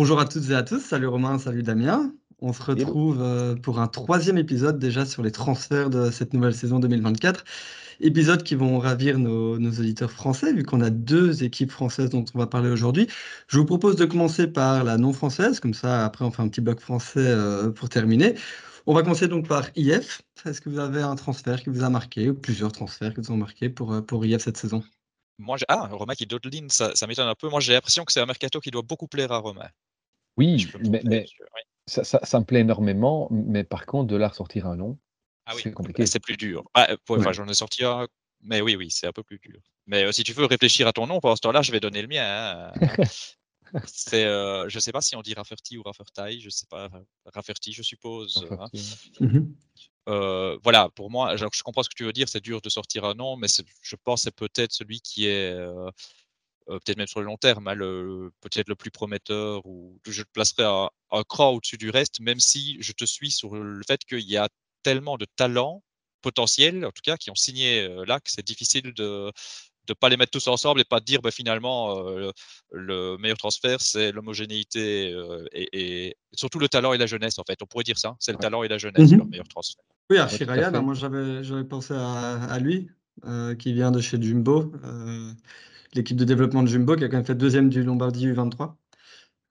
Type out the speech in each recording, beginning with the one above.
Bonjour à toutes et à tous, salut Romain, salut Damien. On se retrouve euh, pour un troisième épisode déjà sur les transferts de cette nouvelle saison 2024. Épisodes qui vont ravir nos, auditeurs français, vu qu'on a deux équipes françaises dont on va parler aujourd'hui. Je vous propose de commencer par la non française, comme ça après on fait un petit bloc français euh, pour terminer. On va commencer donc par IF. Est-ce que vous avez un transfert qui vous a marqué, ou plusieurs transferts qui vous ont marqué pour, euh, pour IF cette saison? Moi, ah, Romain qui dodeline, ça, ça m'étonne un peu. Moi, j'ai l'impression que c'est un mercato qui doit beaucoup plaire à Romain. Oui, mais, Ça, ça, me plaît énormément, mais par contre, de là ressortir un nom, ah c'est compliqué. C'est plus dur. Ah, J'en ai sorti un, mais oui, oui, c'est un peu plus dur. Mais euh, si tu veux réfléchir à ton nom, pendant ce temps-là, je vais donner le mien. Hein. c'est, euh, je sais pas si on dit Rafferty ou Rafferty, je sais pas, Rafferty, je suppose. Hein. Euh, voilà, pour moi, je, je, comprends ce que tu veux dire, c'est dur de sortir un nom, mais je pense que c'est peut-être celui qui est euh, euh, peut-être même sur le long terme, hein, peut-être le plus prometteur, ou je te placerai un, un cran au-dessus du reste, même si je te suis sur le fait qu'il y a tellement de talents potentiels, en tout cas, qui ont signé euh, là, que c'est difficile de ne pas les mettre tous ensemble et pas dire bah, finalement euh, le meilleur transfert, c'est l'homogénéité et, surtout le talent et la jeunesse, en fait. On pourrait dire ça, c'est le talent et la jeunesse, le mmh meilleur transfert. Oui, Archie Ryan, moi j'avais pensé à, à lui, qui vient de chez Jumbo l'équipe de développement de Jumbo, qui a quand même fait deuxième du Lombardie U23.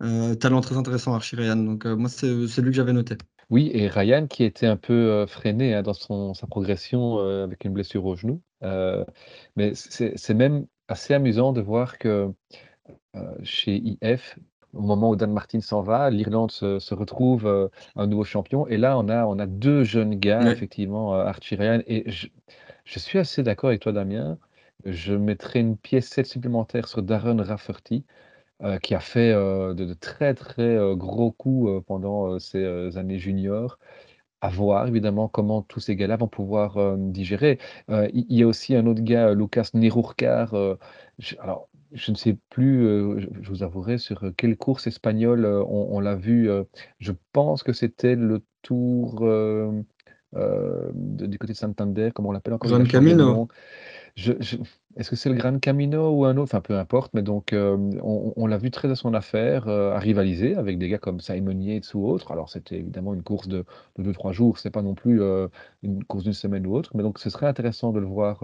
Euh, talent très intéressant, Archie Ryan. Donc, euh, moi, c'est lui que j'avais noté. Oui, et Ryan qui était un peu euh, freiné hein, dans son, sa progression avec une blessure au genou. mais c'est même assez amusant de voir que chez IF, au moment où Dan Martin s'en va, l'Irlande se, retrouve un nouveau champion. Et là, on a, on a deux jeunes gars, effectivement, Archie Ryan. Et je, je suis assez d'accord avec toi, Damien. Je mettrai une pièce 7 supplémentaire sur Darren Rafferty, euh, qui a fait euh, de, très très euh, gros coups pendant ses années juniors. À voir évidemment comment tous ces gars-là vont pouvoir digérer. Il y, a aussi un autre gars, Lucas Nerurkar. Je, alors, je ne sais plus, je, vous avouerai, sur quelle course espagnole on, l'a vu. je pense que c'était le tour du côté de Santander, comme on l'appelle encore. Gran Camino je, je, est-ce que c'est le Grand Camino ou un autre? Enfin, peu importe, mais donc, euh, on, l'a vu très à son affaire, euh, à rivaliser avec des gars comme Simon Yates ou autres. Alors, c'était évidemment une course de, de 2-3 jours, c'est pas non plus euh, une course d'une semaine ou autre, mais donc ce serait intéressant de le voir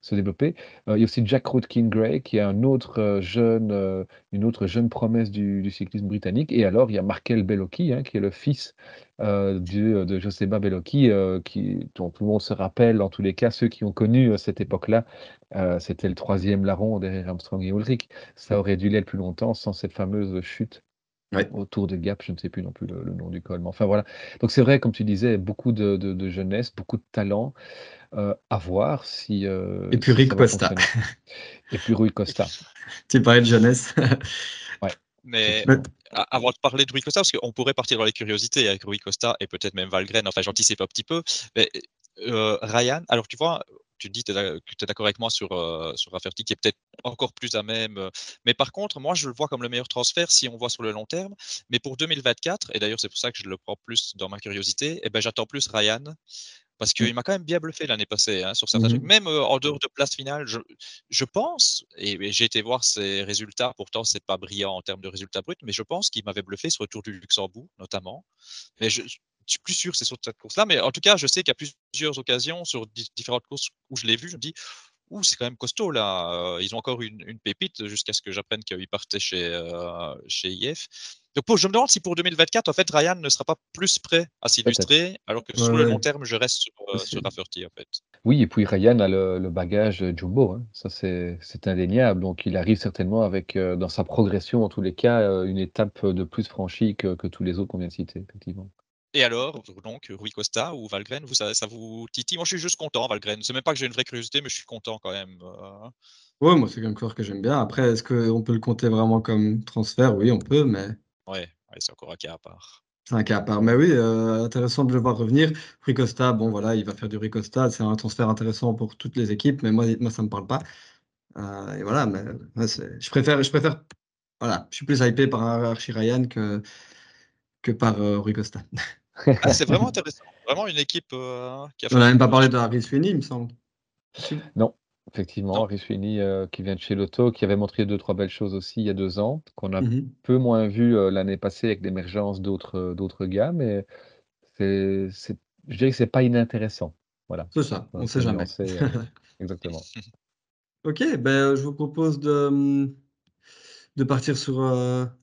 se développer. il y a aussi Jack Rutkin Gray, qui est un autre jeune, une autre jeune promesse du, cyclisme britannique. Et alors, il y a Markel Bellocchi, hein, qui est le fils de Joseba Bellocchi, dont tout le monde se rappelle, en tous les cas, ceux qui ont connu cette époque-là, c'était le troisième larron derrière Armstrong et Ulrich. Ça aurait dû l'être plus longtemps sans cette fameuse chute autour de Gap, je ne sais plus non plus le, nom du col. Mais enfin voilà. Donc c'est vrai, comme tu disais, beaucoup de, jeunesse, beaucoup de talent. à voir si. et puis Rui Costa. et puis Rui Costa. tu parlais de jeunesse. ouais. Mais avant de parler de Rui Costa, parce qu'on pourrait partir dans les curiosités avec Rui Costa et peut-être même Valgren, enfin j'anticipe un petit peu, mais Ryan, alors tu vois, tu dis que tu es d'accord avec moi sur, euh, sur Rafferty, qui est peut-être encore plus à même. Euh, mais par contre, moi, je le vois comme le meilleur transfert si on voit sur le long terme. Mais pour 2024, et d'ailleurs, c'est pour ça que je le prends plus dans ma curiosité, eh ben, j'attends plus Ryan. Parce mmh. qu'il m'a quand même bien bluffé l'année passée hein, sur certains mmh trucs. Même euh, en dehors de place finale, je, je pense, et, j'ai été voir ses résultats, pourtant c'est pas brillant en termes de résultats bruts, mais je pense qu'il m'avait bluffé sur le Tour du Luxembourg notamment. Mais je, je suis plus sûr c'est sur cette course-là, mais en tout cas, je sais a plusieurs occasions sur différentes courses où je l'ai vu, je me dis, ouh, c'est quand même costaud là. Ils ont encore une, pépite jusqu'à ce que j'apprenne qu'ils partaient chez, euh, chez IF. Donc je me demande si pour 2024, en fait, Ryan ne sera pas plus prêt à s'illustrer, alors que sur le long terme, je reste sur, euh, sur Rafferty, en fait. Oui, et puis Ryan a le, bagage Jumbo, hein. ça c'est indéniable. Donc il arrive certainement avec, euh, dans sa progression, en tous les cas, une étape de plus franchie que, que tous les autres qu'on vient de citer, effectivement. Et alors, donc, Rui Costa ou Valgren, vous, ça, vous titille? Moi, je suis juste content, Valgren. C'est même pas que j'ai une vraie curiosité, mais je suis content quand même. Euh. Oui, moi, c'est un coureur que j'aime bien. Après, est-ce qu'on peut le compter vraiment comme transfert? Oui, on peut, mais. Ouais, c'est encore un cas à part. C'est un cas à part. Mais oui, euh, intéressant de le voir revenir. Rui Costa, bon, voilà, il va faire du Rui Costa. C'est un transfert intéressant pour toutes les équipes, mais moi, moi ça ne me parle pas. Euh, et voilà, mais je préfère, je préfère. Voilà, je suis plus hypé par Archie Ryan que, que par Rui Costa. Ah, c'est vraiment intéressant. Vraiment une équipe euh, qui a fait. On n'a même pas parlé de Harry Sweeney, il me semble. Non, effectivement, Rifini euh, qui vient de chez Lotto, qui avait montré deux, trois belles choses aussi il y a deux ans, qu'on a mmh peu moins vu euh, l'année passée avec l'émergence d'autres d'autres gars, mais c'est, je dirais que c'est pas inintéressant. Voilà. C'est ça, on ne sait jamais. exactement. Ok, ben, je vous propose de, hum, de partir sur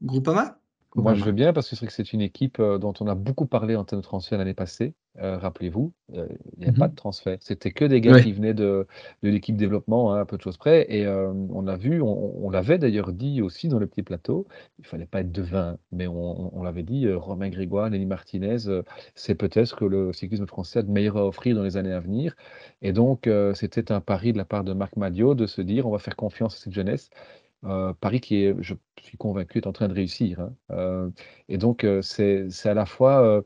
Groupama. Moi, je veux bien parce que c'est vrai que c'est une équipe dont on a beaucoup parlé en termes de transfert l'année passée. Rappelez-vous, il n'y a pas mmh de transfert. C'était que des gars qui venaient de, de l'équipe développement, hein, à peu de choses près. Et on a vu, on, l'avait d'ailleurs dit aussi dans le petit plateau, il fallait pas être devin, mais on, l'avait dit, Romain Grégoire, Lenny Martinez, c'est peut-être que le cyclisme français a de meilleur à offrir dans les années à venir. Et donc, c'était un pari de la part de Marc Madio de se dire, on va faire confiance à cette jeunesse. Euh, Paris qui est, je suis convaincu, est en train de réussir. Hein. Euh, et donc, euh, c'est à la fois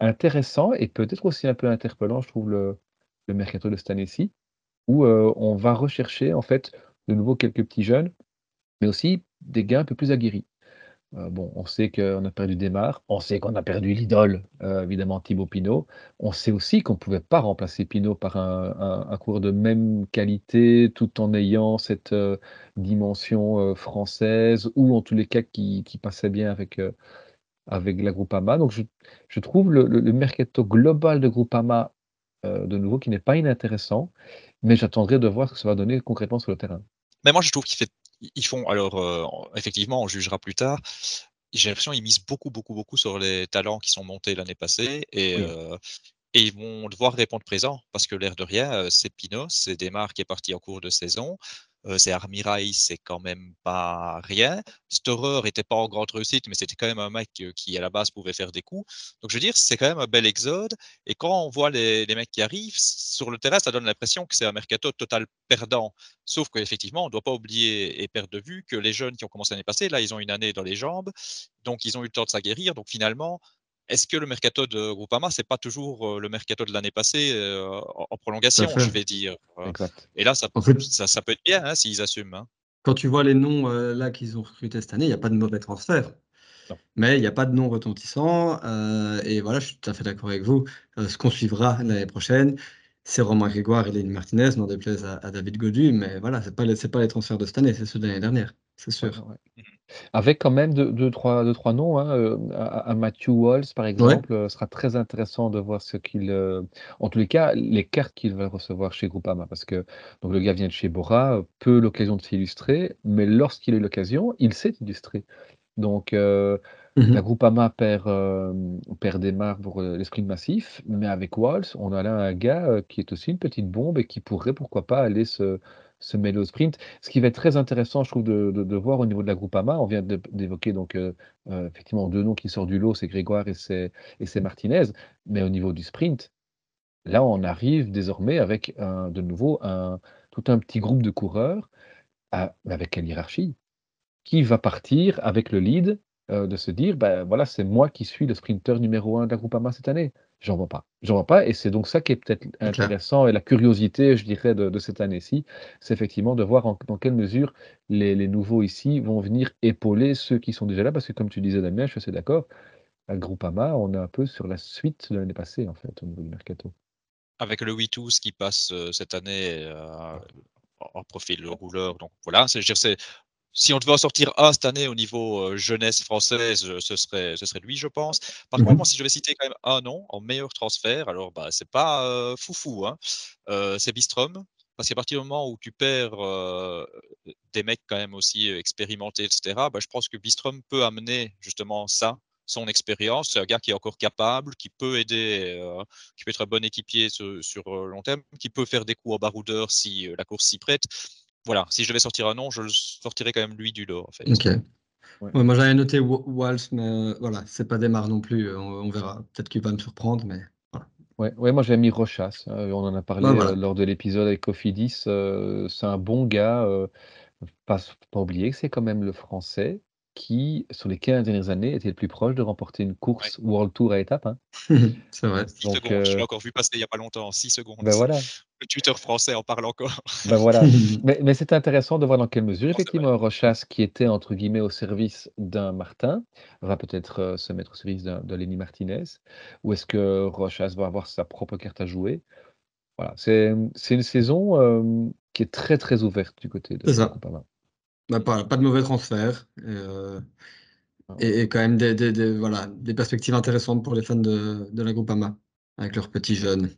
intéressant et peut-être aussi un peu interpellant, je trouve, le, le mercato de cette année-ci, où on va rechercher en fait de nouveau quelques petits jeunes, mais aussi des gars un peu plus aguerris. Euh, bon, on sait qu'on a perdu Desmar, on sait qu'on a perdu l'idole, euh, évidemment Thibaut Pinot. On sait aussi qu'on ne pouvait pas remplacer Pinot par un, un, de même qualité, tout en ayant cette euh, dimension française, ou en tous les cas qui, passait bien avec, avec la Groupama. Donc je, trouve le, le, mercato global de Groupama, de nouveau, qui n'est pas inintéressant, mais j'attendrai de voir ce que ça va donner concrètement sur le terrain. Mais moi, je trouve qu'il fait ils font, alors euh, effectivement, on jugera plus tard. J'ai l'impression qu'ils misent beaucoup, beaucoup, beaucoup sur les talents qui sont montés l'année passée et, euh, et ils vont devoir répondre présent parce que l'air de rien, euh, c'est Pinot, c'est Desmar qui est parti en cours de saison. C'est Armirail, c'est quand même pas rien. Storer était pas en grande réussite, mais c'était quand même un mec qui, à la base, pouvait faire des coups. Donc, je veux dire, c'est quand même un bel exode. Et quand on voit les, mecs qui arrivent, sur le terrain, ça donne l'impression que c'est un mercato total perdant. Sauf qu'effectivement, on ne doit pas oublier et perdre de vue que les jeunes qui ont commencé l'année passée, là, ils ont une année dans les jambes. Donc, ils ont eu le temps de s'aguerrir. Donc, finalement, est-ce que le mercato de Groupama, c'est pas toujours le mercato de l'année passée en, prolongation, je vais dire Et là, ça, ça, peut être bien hein, s'ils assument. Hein. Quand tu vois les noms là qu'ils ont recrutés cette année, il n'y a pas de mauvais transfert. Mais il n'y a pas de nom retentissant. et voilà, je suis tout à fait d'accord avec vous. ce qu'on suivra l'année prochaine, c'est Romain Grégoire et Lénie Martinez, n'en déplaise à, à, David Godu. Mais voilà, ce n'est pas, les, pas les transferts de cette année, c'est ceux de l'année dernière, c'est sûr. Avec quand même deux, trois, deux, trois noms, hein, euh, à, Matthew Walls, par exemple, euh, sera très intéressant de voir ce qu'il, euh, en tous les cas, les cartes qu'il va recevoir chez Groupama, parce que donc le gars vient de chez Bora, peu l'occasion de s'illustrer, mais lorsqu'il a eu l'occasion, il s'est illustré. Donc, mmh la Groupama perd, perd des marques pour l'esprit massif, mais avec Walls, on a là un gars qui est aussi une petite bombe et qui pourrait, pourquoi pas, aller se ce mélo sprint. Ce qui va être très intéressant, je trouve, de, voir au niveau de la Groupama, on vient d'évoquer donc euh, euh, effectivement deux noms qui sortent du lot, c'est Grégoire et c'est, Martinez, mais au niveau du sprint, là on arrive désormais avec de nouveau tout un petit groupe de coureurs, avec quelle hiérarchie? Qui va partir avec le lead euh, de se dire, ben voilà, c'est moi qui suis le sprinter numéro un de la Groupama cette année J'en vois pas. J'en vois pas. Et c'est donc ça qui est peut-être intéressant et la curiosité, je dirais, de, cette année-ci, c'est effectivement de voir dans quelle mesure les, nouveaux ici vont venir épauler ceux qui sont déjà là. Parce que comme tu disais, Damien, je suis assez d'accord, à Groupama, on est un peu sur la suite de l'année passée, en fait, au niveau du mercato. Avec le 8-12 qui passe euh, cette année euh, en profil rouleur. Donc voilà, c'est si on devait en sortir un cette année au niveau euh, jeunesse française, euh, ce serait, ce serait lui, je pense. Par contre, mhm. si je vais citer quand même un nom en meilleur transfert, alors bah, c'est pas euh, foufou, hein. c'est Bistrom. Parce qu'à partir du moment où tu perds des mecs quand même aussi expérimentés, etc., bah, je pense que Bistrom peut amener justement ça, son expérience. C'est un gars qui est encore capable, qui peut aider, qui peut être un bon équipier sur, sur long terme, qui peut faire des coups au baroudeur si la course s'y prête voilà, si je devais sortir un nom, je le sortirais quand même lui du lot. En fait. Ok. moi j'avais noté Walsh, mais euh, voilà, c'est pas Démarre non plus. Euh, on, verra. Peut-être qu'il va me surprendre, mais. Ouais, ouais, moi j'avais mis Rochas. Hein, on en a parlé euh, lors de l'épisode avec Cofidis. c'est un bon gars. pas, pas oublier que c'est quand même le français qui, sur les 15 dernières années, était le plus proche de remporter une course World Tour à étapes. Hein. c'est vrai. Donc, Je l'ai encore vu passer il n'y a pas longtemps, 6 secondes. Ben voilà. Le Twitter français en parle encore. Ben voilà. mais, mais c'est intéressant de voir dans quelle mesure, effectivement, Rochas, qui était entre guillemets au service d'un Martin, va peut-être euh, se mettre au service de Lenny Martinez, ou est-ce que Rochas va avoir sa propre carte à jouer? Voilà, c'est une saison euh, qui est très très ouverte du côté de ça. Bah, pas, pas, de mauvais transfert. Et, quand même des, voilà, des perspectives intéressantes pour les fans de, de la Groupama, avec leurs petits jeunes.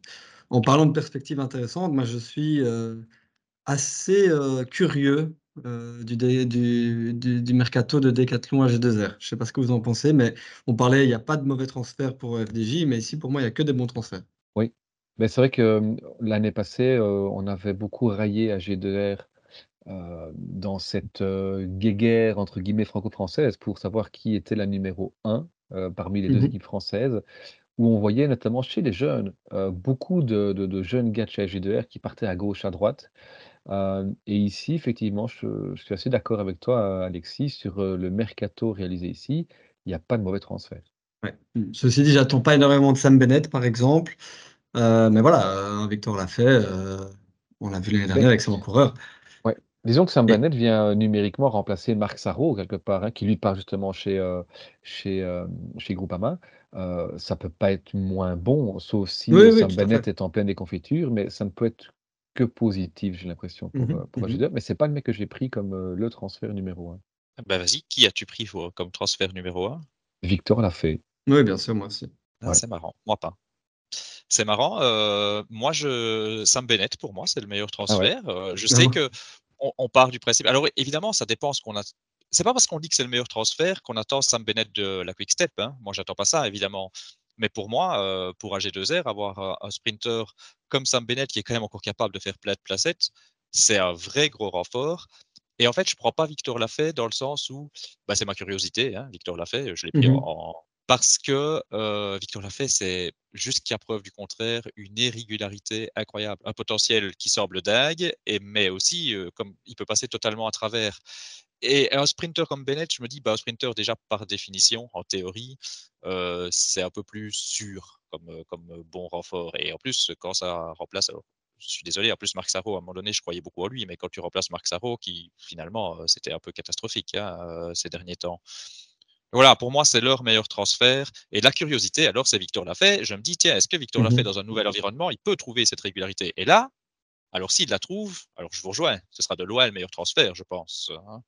En parlant de perspectives intéressantes, moi je suis assez curieux du, du, du, mercato de Decathlon à G2R. Je ne sais pas ce que vous en pensez, mais on parlait, il n'y a pas de mauvais transferts pour FDJ, mais ici, pour moi, il n'y a que des bons transferts. Oui, mais c'est vrai que l'année passée, on avait beaucoup raillé à G2R dans cette guéguerre entre guillemets franco-française pour savoir qui était la numéro 1 parmi les deux mmh équipes françaises, où on voyait notamment chez les jeunes beaucoup de, de, jeunes gars de chez G2R qui partaient à gauche, à droite. et ici, effectivement, je, je suis assez d'accord avec toi, Alexis, sur le mercato réalisé ici. Il n'y a pas de mauvais transfert. Ouais. Ceci dit, j'attends pas énormément de Sam Bennett, par exemple. mais voilà, Victor l'a fait. on l'a vu l'année dernière avec son coureur. Disons que Sam Bennett vient euh, numériquement remplacer Marc Sarro quelque part, hein, qui lui part justement chez, euh, chez, euh, chez Groupama. Euh, ça peut pas être moins bon, sauf si Sam Bennett est en pleine déconfiture, mais ça ne peut être que positif, j'ai l'impression, pour, pour mmh Mais c'est pas le mec que j'ai pris comme le transfert numéro 1. Ah bah vas-y, qui as-tu pris comme transfert numéro 1 Victor l'a fait. Oui, bien sûr, moi aussi. Ah, c'est marrant, moi pas. C'est marrant. moi, je Sam Bennett, pour moi, c'est le meilleur ah transfert. je sais que on, part du principe. Alors évidemment, ça dépend ce qu'on a. C'est pas parce qu'on dit que c'est le meilleur transfert qu'on attend Sam Bennett de la Quick Step. Hein. Moi, j'attends pas ça, évidemment. Mais pour moi, euh, pour AG2R, avoir un, sprinter comme Sam Bennett qui est quand même encore capable de faire plein de placettes, c'est un vrai gros renfort. Et en fait, je ne prends pas Victor Lafay dans le sens où bah, c'est ma curiosité. Hein. Victor Lafay, je l'ai pris mmh en, parce que Victor Lafay, c'est jusqu'à preuve du contraire une irrégularité incroyable, un potentiel qui semble dingue, et, mais aussi comme il peut passer totalement à travers. Et un sprinter comme Bennett, je me dis, bah, un sprinter déjà par définition, en théorie, c'est un peu plus sûr comme, comme bon renfort. Et en plus, quand ça remplace, je suis désolé, en plus Marc Sarro, à un moment donné, je croyais beaucoup en lui, mais quand tu remplaces Marc Sarro, qui finalement, c'était un peu catastrophique hein, ces derniers temps. Voilà, pour moi, c'est leur meilleur transfert. Et la curiosité, alors, c'est Victor Lafay. Je me dis, tiens, est-ce que Victor Lafay, mmh dans un nouvel environnement, il peut trouver cette régularité? Et là, alors s'il la trouve, alors je vous rejoins. Ce sera de loin le meilleur transfert, je pense. Hein.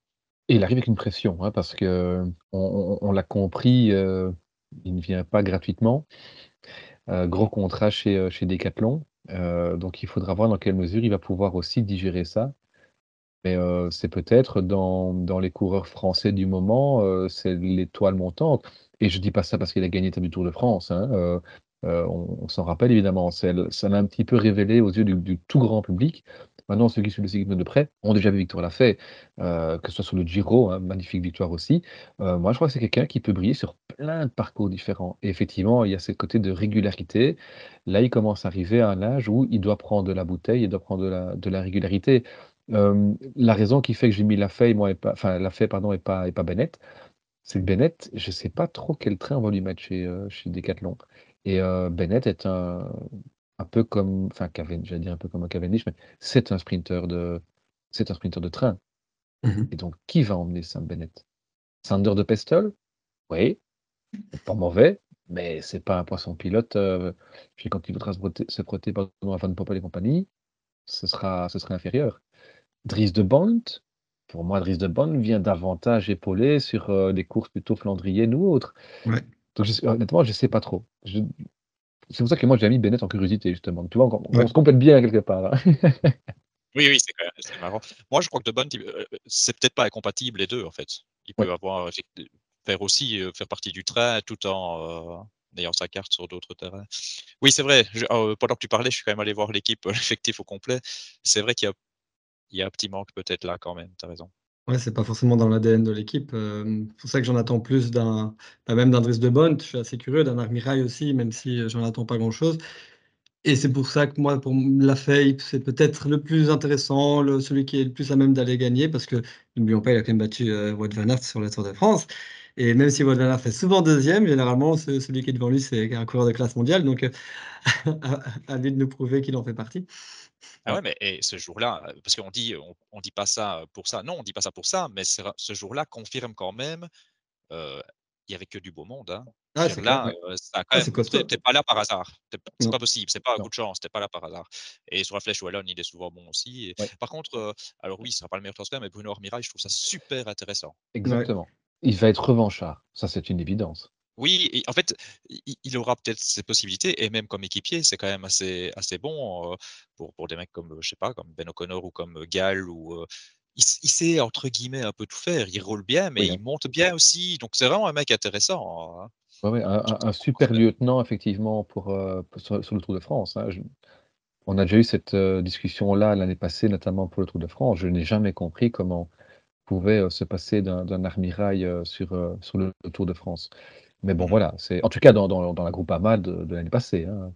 Et il arrive avec une pression, hein, parce que on, l'a compris, euh, il ne vient pas gratuitement. Euh, gros contrat chez, euh, chez Decathlon. donc il faudra voir dans quelle mesure il va pouvoir aussi digérer ça. Mais c'est peut-être dans dans les coureurs français du moment, c'est l'étoile montante et je dis pas ça parce qu'il a gagné du Tour de France, hein, on s'en rappelle évidemment. ça l'a un petit peu révélé aux yeux du tout grand public. Maintenant, ceux qui suivent le cyclisme de près ont déjà vu Victor Lafay, que ce soit sur le Giro, hein, magnifique victoire aussi. moi, je crois que c'est quelqu'un qui peut briller sur plein de parcours différents et effectivement, il y a ce côté de régularité. Là, il commence à arriver à un âge où il doit prendre de la bouteille, il doit prendre de la régularité la raison qui fait que j'ai mis la feuille, moi, et pas, pardon, et pas, et pas Bennett, c'est que Bennett, je sais pas trop quel train on va lui mettre chez, chez Decathlon. Et Bennett est un, un peu comme, enfin, Cavendish, j'allais dire un peu comme un Cavendish, mais c'est un sprinter de, c'est un sprinter de train. Mmh et donc, qui va emmener Sam Bennett? Sander de Pestol Oui, pas mauvais, mais c'est pas un poisson pilote. puis quand il voudra se frotter, se pardon, à Van Poppel et compagnie, ce sera, ce sera inférieur. Dries de Bond, pour moi, Dries de Bond vient davantage épauler sur euh, des courses plutôt flandriennes ou autres. Donc, honnêtement, je ne sais pas trop. C'est pour ça que moi, j'ai mis Bennett en curiosité, justement. Tu vois, on, se complète bien quelque part. oui, oui, c'est marrant. Moi, je crois que de Bond, euh, c'est peut-être pas incompatible les deux, en fait. Il peut avoir, faire aussi, euh, faire partie du train tout en ayant sa carte sur d'autres terrains. Oui, c'est vrai. pendant que tu parlais, je suis quand même allé voir l'équipe, l'effectif au complet. C'est vrai qu'il y a il y a un petit manque peut-être là quand même, tu as raison. Ouais, c'est pas forcément dans l'ADN de l'équipe. c'est pour ça que j'en attends plus d'un, bah, même d'un Driss de Bont. Je suis assez curieux d'un Armirail aussi, même si j'en attends pas grand-chose. Et c'est pour ça que moi, pour la FAPE, c'est peut-être le plus intéressant, celui qui est le plus à même d'aller gagner, parce que n'oublions pas, il a quand même battu euh, Wout van Aert sur la Tour de France. Et même si Wout van Aert fait souvent deuxième, généralement, celui qui est devant lui, c'est un coureur de classe mondiale. Donc, à lui de nous prouver qu'il en fait partie. Ah ouais, mais et ce jour-là, parce qu'on dit, on, on, dit pas ça pour ça. Non, on dit pas ça pour ça, mais ce jour-là confirme quand même il n'y avait que du beau monde. Hein. Ah, là, euh, ça a quand ah. T'es pas là par hasard. C'est pas possible. C'est pas un coup de chance. T'es pas là par hasard. Et sur la flèche Wallon, il est souvent bon aussi. Par contre, euh, alors oui, ce sera pas le meilleur transfert, mais Bruno Armirail, je trouve ça super intéressant. Exactement. Il va être revanchard. Ça, c'est une évidence. Oui, en fait, il, aura peut-être ses possibilités, et même comme équipier, c'est quand même assez, assez bon pour, pour des mecs comme, je sais pas, comme Ben O'Connor ou comme Gall ou il, sait entre guillemets un peu tout faire. Il roule bien, mais il monte bien aussi. Donc c'est vraiment un mec intéressant. Hein. un, super lieutenant effectivement pour, euh, sur, le Tour de France. Hein. on a déjà eu cette euh, discussion là l'année passée, notamment pour le Tour de France. Je n'ai jamais compris comment pouvait euh, se passer d'un armirail sur, sur le, Tour de France. Mais bon, voilà, c'est en tout cas dans, dans, la groupe AMA de, l'année passée. Hein.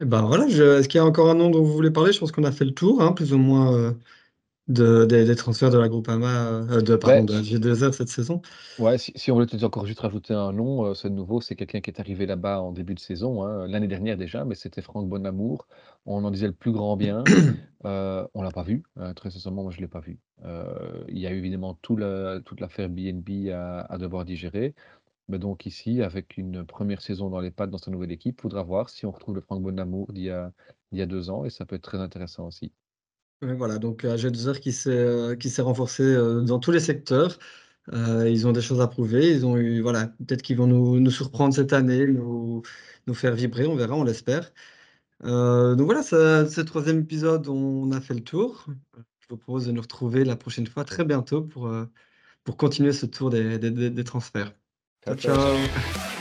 Eh ben voilà, est-ce qu'il y a encore un nom dont vous voulez parler? Je pense qu'on a fait le tour, plus ou moins de, des, transferts de la Groupama, euh, de, pardon, de G2R cette saison. Ouais, si, on voulait encore juste rajouter un nom, euh, ce nouveau, c'est quelqu'un qui est arrivé là-bas en début de saison, hein, l'année dernière déjà, mais c'était Franck Bonamour. On en disait le plus grand bien. euh, on l'a pas vu, hein, très sincèrement, moi je l'ai pas vu. Euh, il y a évidemment tout la, toute l'affaire BNB à, à, devoir digérer. Mais donc ici, avec une première saison dans les pattes dans sa nouvelle équipe, faudra voir si on retrouve le Franck Bonamour d'il y a, deux ans, et ça peut être très intéressant aussi voilà, donc AG2R qui s'est euh, qui s'est renforcé euh, dans tous les secteurs. Euh, ils ont des choses à prouver. Ils ont eu, voilà, peut-être qu'ils vont nous, nous, surprendre cette année, nous, nous faire vibrer, on verra, on l'espère. donc voilà, ce troisième épisode, on a fait le tour. Je vous propose de nous retrouver la prochaine fois très bientôt pour, pour continuer ce tour des, des transferts. Ciao. ciao.